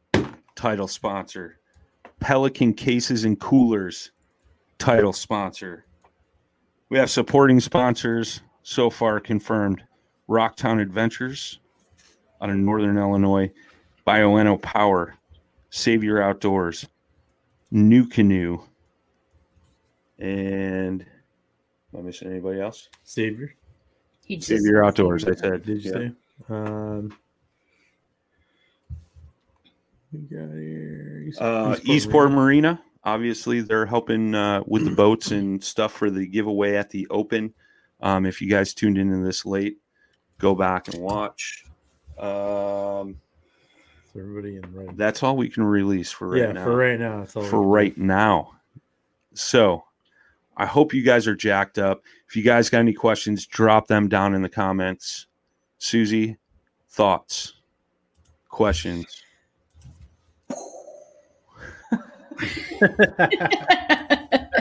title sponsor. Pelican Cases and Coolers, title sponsor. We have supporting sponsors so far confirmed Rocktown Adventures out of Northern Illinois, Bioenno Power, Savior Outdoors, NuCanoe, and am I missing anybody else? Savior. He just Savior Outdoors, I said. Did you Yeah. say? Um, we got here. East- Uh, Eastport Eastport Marine. Marina, obviously, they're helping uh, with the boats and stuff for the giveaway at the Open. Um, if you guys tuned in into this late, go back and watch. Um, So everybody in red. that's all we can release for right now. yeah, now. for right now. That's all for we- right now. So I hope you guys are jacked up. If you guys got any questions, drop them down in the comments. Susie, thoughts, questions. *laughs*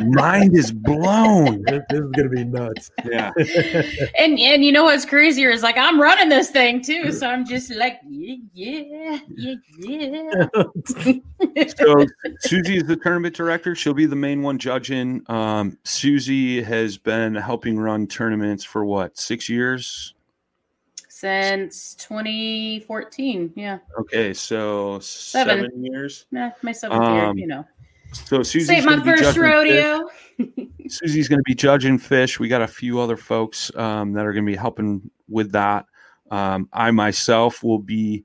Mind is blown. *laughs* This, this is gonna be nuts. Yeah. *laughs* and and you know what's crazier is like I'm running this thing too, so I'm just like yeah yeah yeah yeah. *laughs* so Susie is the tournament director. She'll be the main one judging. Um, Susie has been helping run tournaments for what six years? Since 2014, yeah, Okay, so Seven. seven years. nah, my seventh year, Um, you know. So Susie's my first rodeo. Susie's going to be judging fish. We got a few other folks um, that are going to be helping with that. Um, I myself will be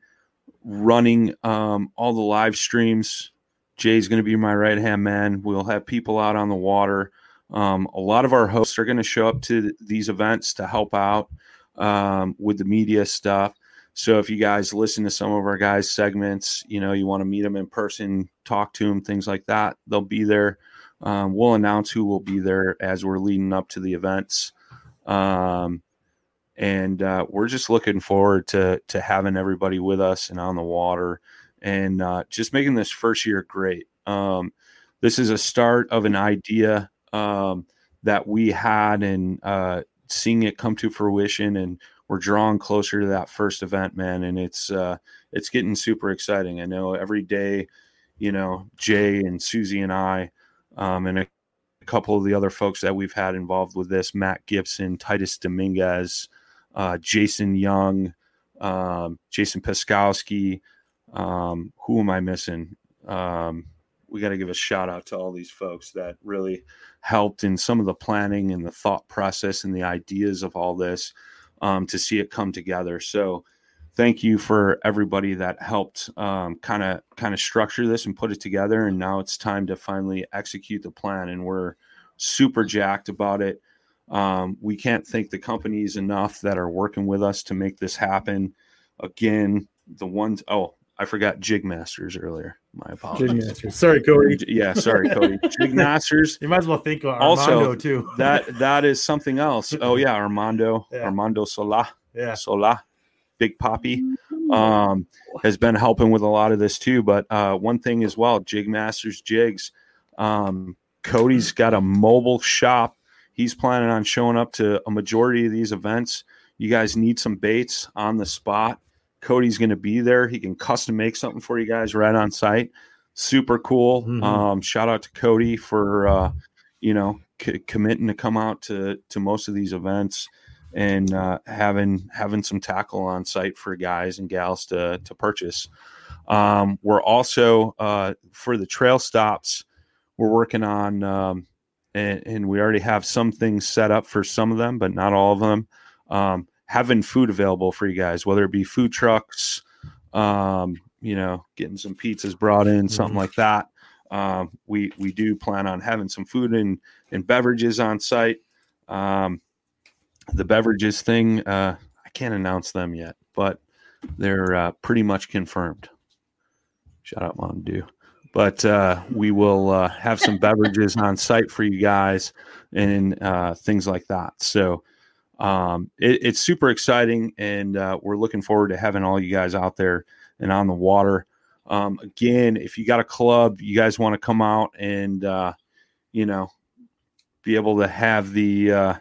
running um, all the live streams. Jay's going to be my right hand man. We'll have people out on the water. Um, a lot of our hosts are going to show up to these events to help out um, with the media stuff. So if you guys listen to some of our guys' segments, you know, you want to meet them in person, talk to them, things like that, they'll be there. Um, we'll announce who will be there as we're leading up to the events. Um, and uh, we're just looking forward to to having everybody with us and on the water and uh, just making this first year great. Um, this is a start of an idea um, that we had and uh, seeing it come to fruition and we're drawing closer to that first event man and it's uh, it's getting super exciting i know every day you know jay and susie and i um, and a couple of the other folks that we've had involved with this matt gibson titus dominguez uh, jason young um, jason Peskowski. Um, who am i missing um, we got to give a shout out to all these folks that really helped in some of the planning and the thought process and the ideas of all this um, to see it come together. So thank you for everybody that helped kind of kind of structure this and put it together. And now it's time to finally execute the plan, and we're super jacked about it. Um, we can't thank the companies enough that are working with us to make this happen. Again, the ones oh I forgot Jig Masters earlier. My apologies. Sorry, Cody. Yeah, sorry, Cody. *laughs* Jig Masters. You might as well think of Armando also too. *laughs* that that is something else. Oh yeah, Armando, Yeah. Armando Sola, yeah. Sola, Big Poppy, um, has been helping with a lot of this too. But uh, one thing as well, Jig Masters jigs. Um, Cody's got a mobile shop. He's planning on showing up to a majority of these events. You guys need some baits on the spot. Cody's going to be there. He can custom make something for you guys right on site. Super cool. Mhm. Um, shout out to Cody for uh, you know c- committing to come out to to most of these events and uh, having having some tackle on site for guys and gals to to purchase. Um, we're also uh, for the trail stops. We're working on, um, and, and we already have some things set up for some of them, but not all of them. Um, having food available for you guys, whether it be food trucks, um, you know, getting some pizzas brought in, something like that. Um, we we do plan on having some food and and beverages on site. Um, the beverages thing, uh, I can't announce them yet, but they're uh, pretty much confirmed. Shout out Mountain Dew. But uh, we will uh, have some beverages on site for you guys and uh, things like that. So um, it, it's super exciting, and uh, we're looking forward to having all you guys out there and on the water. Um, again, if you got a club, you guys want to come out and uh, you know be able to have the uh,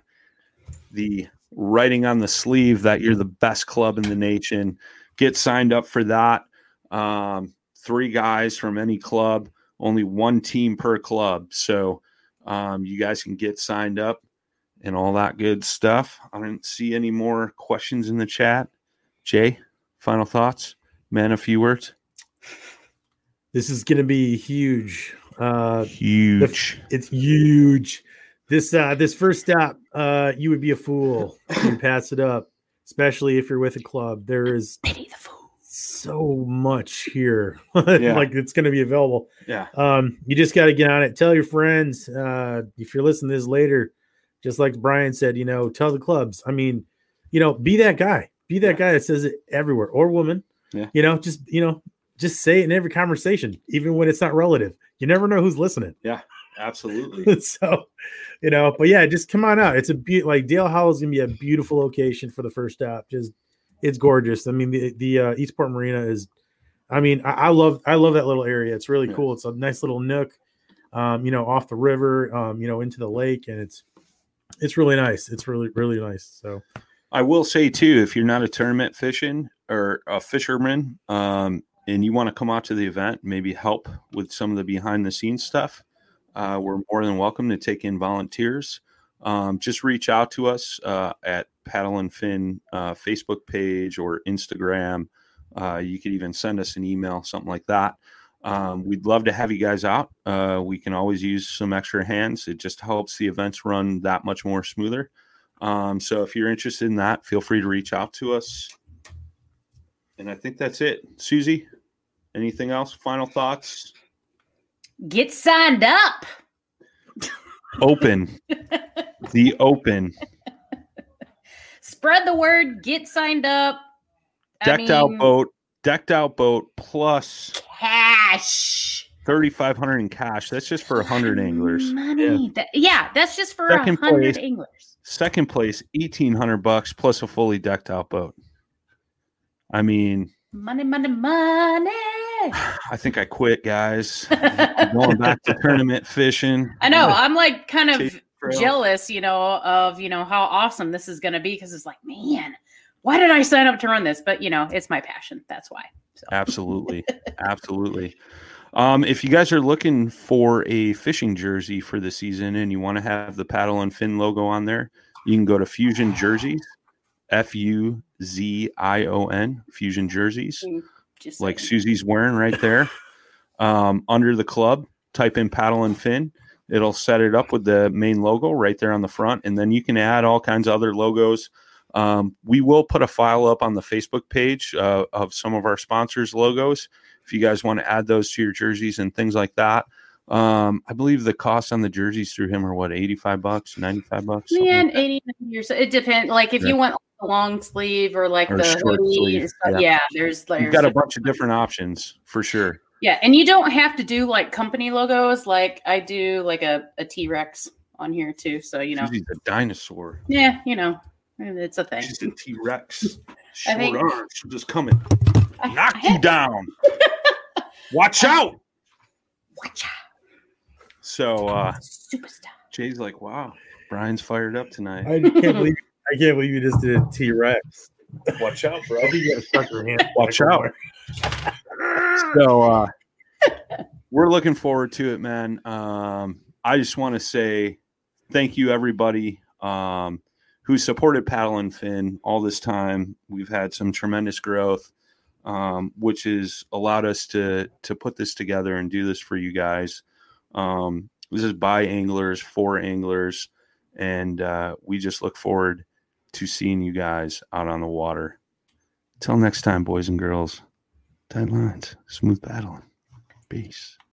the writing on the sleeve that you're the best club in the nation. Get signed up for that. Um, three guys from any club, only one team per club. So um, you guys can get signed up and all that good stuff. I didn't see any more questions in the chat. Jay, final thoughts? Man, a few words. This is going to be huge. Uh, Huge. it's huge. This uh, this first stop, uh, you would be a fool and pass it up, especially if you're with a club. There is Pity the fool. so much here, *laughs* Yeah. like it's going to be available. Yeah. Um, you just got to get on it. Tell your friends. Uh, if you're listening to this later, just like Brian said, you know, tell the clubs. I mean, you know, be that guy. Be that guy that says it everywhere or woman. Yeah. You know, just you know, just say it in every conversation, even when it's not relative. You never know who's listening. Yeah, absolutely. *laughs* so, you know, but yeah, just come on out. It's a be like Dale Hollow is gonna be a beautiful location for the first stop. Just it's gorgeous. I mean, the the uh, Eastport Marina is. I mean, I, I love I love that little area. It's really Yeah. cool. It's a nice little nook, um, you know, off the river, um, you know, into the lake, and it's it's really nice. It's really really nice. So I will say too, if you're not a tournament fishing or a fisherman, um, and you want to come out to the event, maybe help with some of the behind the scenes stuff, uh, we're more than welcome to take in volunteers. Um, just reach out to us uh, at Paddle and Fin uh, Facebook page or Instagram. Uh, you could even send us an email, something like that. Um, we'd love to have you guys out. Uh, we can always use some extra hands. It just helps the events run that much more smoother. Um, so if you're interested in that, feel free to reach out to us. And I think that's it. Susie, anything else? Final thoughts? Get signed up. Open. *laughs* the open. Spread the word. Get signed up. I Decked out boat. Decked out boat plus Cash. 3500 in cash. That's just for 100 anglers. Money. That- Yeah, that's just for a hundred anglers. Second place, 1800 bucks plus a fully decked out boat. I mean, Money, money, money. *sighs* I think I quit, guys. *laughs* Going back to tournament fishing. I know. I'm like kind of jealous, you know, of you know how awesome this is going to be because it's like, man, why did I sign up to run this? But you know, it's my passion. That's why. So Absolutely. *laughs* Absolutely. Um, if you guys are looking for a fishing jersey for the season and you want to have the paddle and fin logo on there, you can go to Fuzion Jerseys, F U Z I O N, Fuzion Jerseys, just like saying. Susie's wearing right there. *laughs* Um, under the club, type in paddle and fin. It'll set it up with the main logo right there on the front, and then you can add all kinds of other logos. Um, we will put a file up on the Facebook page uh, of some of our sponsors' logos if you guys want to add those to your jerseys and things like that. Um, I believe the cost on the jerseys through him are what bucks, ninety-five bucks. something Man, like that. 80 years. It depends. Like if Yeah. you want the long sleeve or like Or the short sleeve, yeah. yeah. there's there's You've got a bunch of different options for sure. Yeah, and you don't have to do like company logos. Like I do like a, a T Rex on here too. So you know, Susie's a dinosaur. yeah, you know, it's a thing. She's a T Rex. *laughs* I Short think- arms. She'll just come and I- knock I you have- down. *laughs* Watch out. Watch out, So uh superstar. Jay's like, wow, Brian's fired up tonight. I can't believe *laughs* I can't believe you just did a T Rex. Watch out, bro. I think you got to stuck your hand. Watch out. So uh we're looking forward to it, man. Um I just want to say thank you everybody um who supported Paddle and Fin all this time. We've had some tremendous growth. Um, which has allowed us to to put this together and do this for you guys. Um, this is by anglers for anglers, and uh, we just look forward to seeing you guys out on the water. Till next time, boys and girls, tight lines, smooth paddling, peace.